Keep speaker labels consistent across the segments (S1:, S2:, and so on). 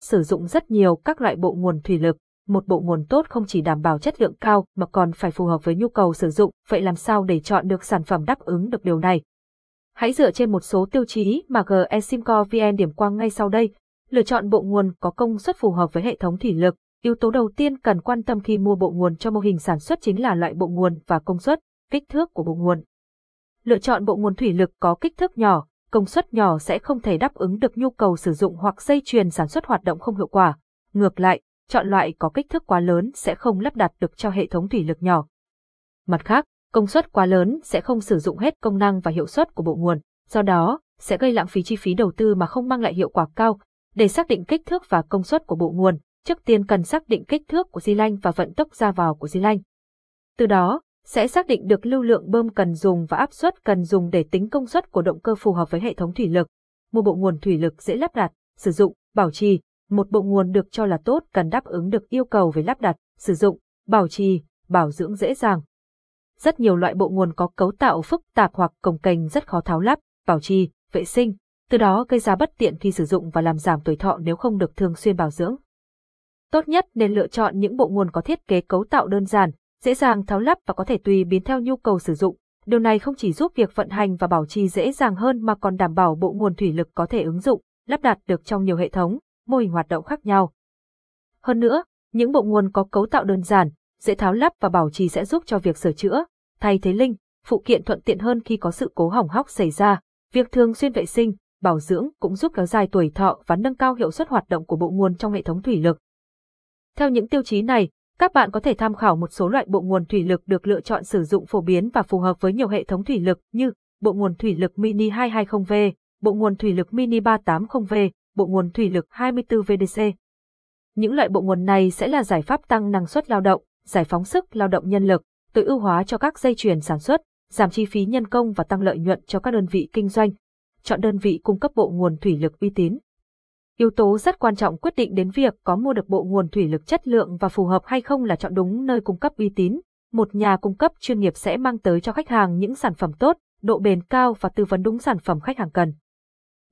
S1: sử dụng rất nhiều các loại bộ nguồn thủy lực. Một bộ nguồn tốt không chỉ đảm bảo chất lượng cao mà còn phải phù hợp với nhu cầu sử dụng, vậy làm sao để chọn được sản phẩm đáp ứng được điều này? Hãy dựa trên một số tiêu chí mà GE Simco VN điểm qua ngay sau đây. Lựa chọn bộ nguồn có công suất phù hợp với hệ thống thủy lực. Yếu tố đầu tiên cần quan tâm khi mua bộ nguồn cho mô hình sản xuất chính là loại bộ nguồn và công suất, kích thước của bộ nguồn. Lựa chọn bộ nguồn thủy lực có kích thước nhỏ, công suất nhỏ sẽ không thể đáp ứng được nhu cầu sử dụng hoặc dây chuyền sản xuất hoạt động không hiệu quả. Ngược lại, chọn loại có kích thước quá lớn sẽ không lắp đặt được cho hệ thống thủy lực nhỏ. Mặt khác, công suất quá lớn sẽ không sử dụng hết công năng và hiệu suất của bộ nguồn, do đó sẽ gây lãng phí chi phí đầu tư mà không mang lại hiệu quả cao. Để xác định kích thước và công suất của bộ nguồn, trước tiên cần xác định kích thước của di lanh và vận tốc ra vào của di lanh. Từ đó, sẽ xác định được lưu lượng bơm cần dùng và áp suất cần dùng để tính công suất của động cơ phù hợp với hệ thống thủy lực. Một bộ nguồn thủy lực dễ lắp đặt, sử dụng, bảo trì, một bộ nguồn được cho là tốt cần đáp ứng được yêu cầu về lắp đặt, sử dụng, bảo trì, bảo dưỡng dễ dàng. Rất nhiều loại bộ nguồn có cấu tạo phức tạp hoặc cồng kềnh rất khó tháo lắp, bảo trì, vệ sinh, từ đó gây ra bất tiện khi sử dụng và làm giảm tuổi thọ nếu không được thường xuyên bảo dưỡng. Tốt nhất nên lựa chọn những bộ nguồn có thiết kế cấu tạo đơn giản, dễ dàng tháo lắp và có thể tùy biến theo nhu cầu sử dụng. Điều này không chỉ giúp việc vận hành và bảo trì dễ dàng hơn mà còn đảm bảo bộ nguồn thủy lực có thể ứng dụng, lắp đặt được trong nhiều hệ thống, mô hình hoạt động khác nhau. Hơn nữa, những bộ nguồn có cấu tạo đơn giản, dễ tháo lắp và bảo trì sẽ giúp cho việc sửa chữa, thay thế linh, phụ kiện thuận tiện hơn khi có sự cố hỏng hóc xảy ra. Việc thường xuyên vệ sinh, bảo dưỡng cũng giúp kéo dài tuổi thọ và nâng cao hiệu suất hoạt động của bộ nguồn trong hệ thống thủy lực. Theo những tiêu chí này, các bạn có thể tham khảo một số loại bộ nguồn thủy lực được lựa chọn sử dụng phổ biến và phù hợp với nhiều hệ thống thủy lực như bộ nguồn thủy lực Mini 220V, bộ nguồn thủy lực Mini 380V, bộ nguồn thủy lực 24VDC. Những loại bộ nguồn này sẽ là giải pháp tăng năng suất lao động, giải phóng sức lao động nhân lực, tối ưu hóa cho các dây chuyền sản xuất, giảm chi phí nhân công và tăng lợi nhuận cho các đơn vị kinh doanh. Chọn đơn vị cung cấp bộ nguồn thủy lực uy tín. Yếu tố rất quan trọng quyết định đến việc có mua được bộ nguồn thủy lực chất lượng và phù hợp hay không là chọn đúng nơi cung cấp uy tín. Một nhà cung cấp chuyên nghiệp sẽ mang tới cho khách hàng những sản phẩm tốt, độ bền cao và tư vấn đúng sản phẩm khách hàng cần.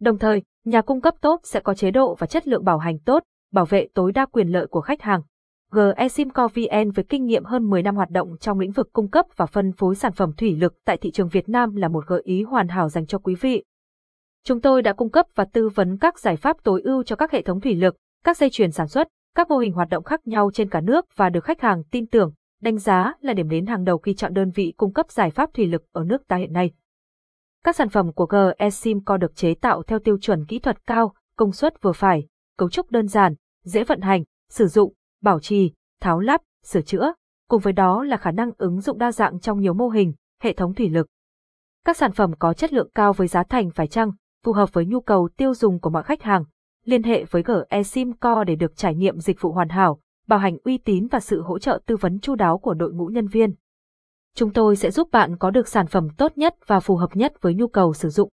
S1: Đồng thời, nhà cung cấp tốt sẽ có chế độ và chất lượng bảo hành tốt, bảo vệ tối đa quyền lợi của khách hàng. GE Simco VN với kinh nghiệm hơn 10 năm hoạt động trong lĩnh vực cung cấp và phân phối sản phẩm thủy lực tại thị trường Việt Nam là một gợi ý hoàn hảo dành cho quý vị. Chúng tôi đã cung cấp và tư vấn các giải pháp tối ưu cho các hệ thống thủy lực, các dây chuyền sản xuất, các mô hình hoạt động khác nhau trên cả nước và được khách hàng tin tưởng, đánh giá là điểm đến hàng đầu khi chọn đơn vị cung cấp giải pháp thủy lực ở nước ta hiện nay. Các sản phẩm của GE Simco được chế tạo theo tiêu chuẩn kỹ thuật cao, công suất vừa phải, cấu trúc đơn giản, dễ vận hành, sử dụng, bảo trì, tháo lắp, sửa chữa, cùng với đó là khả năng ứng dụng đa dạng trong nhiều mô hình, hệ thống thủy lực. Các sản phẩm có chất lượng cao với giá thành phải chăng, phù hợp với nhu cầu tiêu dùng của mọi khách hàng. Liên hệ với GE Simco để được trải nghiệm dịch vụ hoàn hảo, bảo hành uy tín và sự hỗ trợ tư vấn chu đáo của đội ngũ nhân viên. Chúng tôi sẽ giúp bạn có được sản phẩm tốt nhất và phù hợp nhất với nhu cầu sử dụng.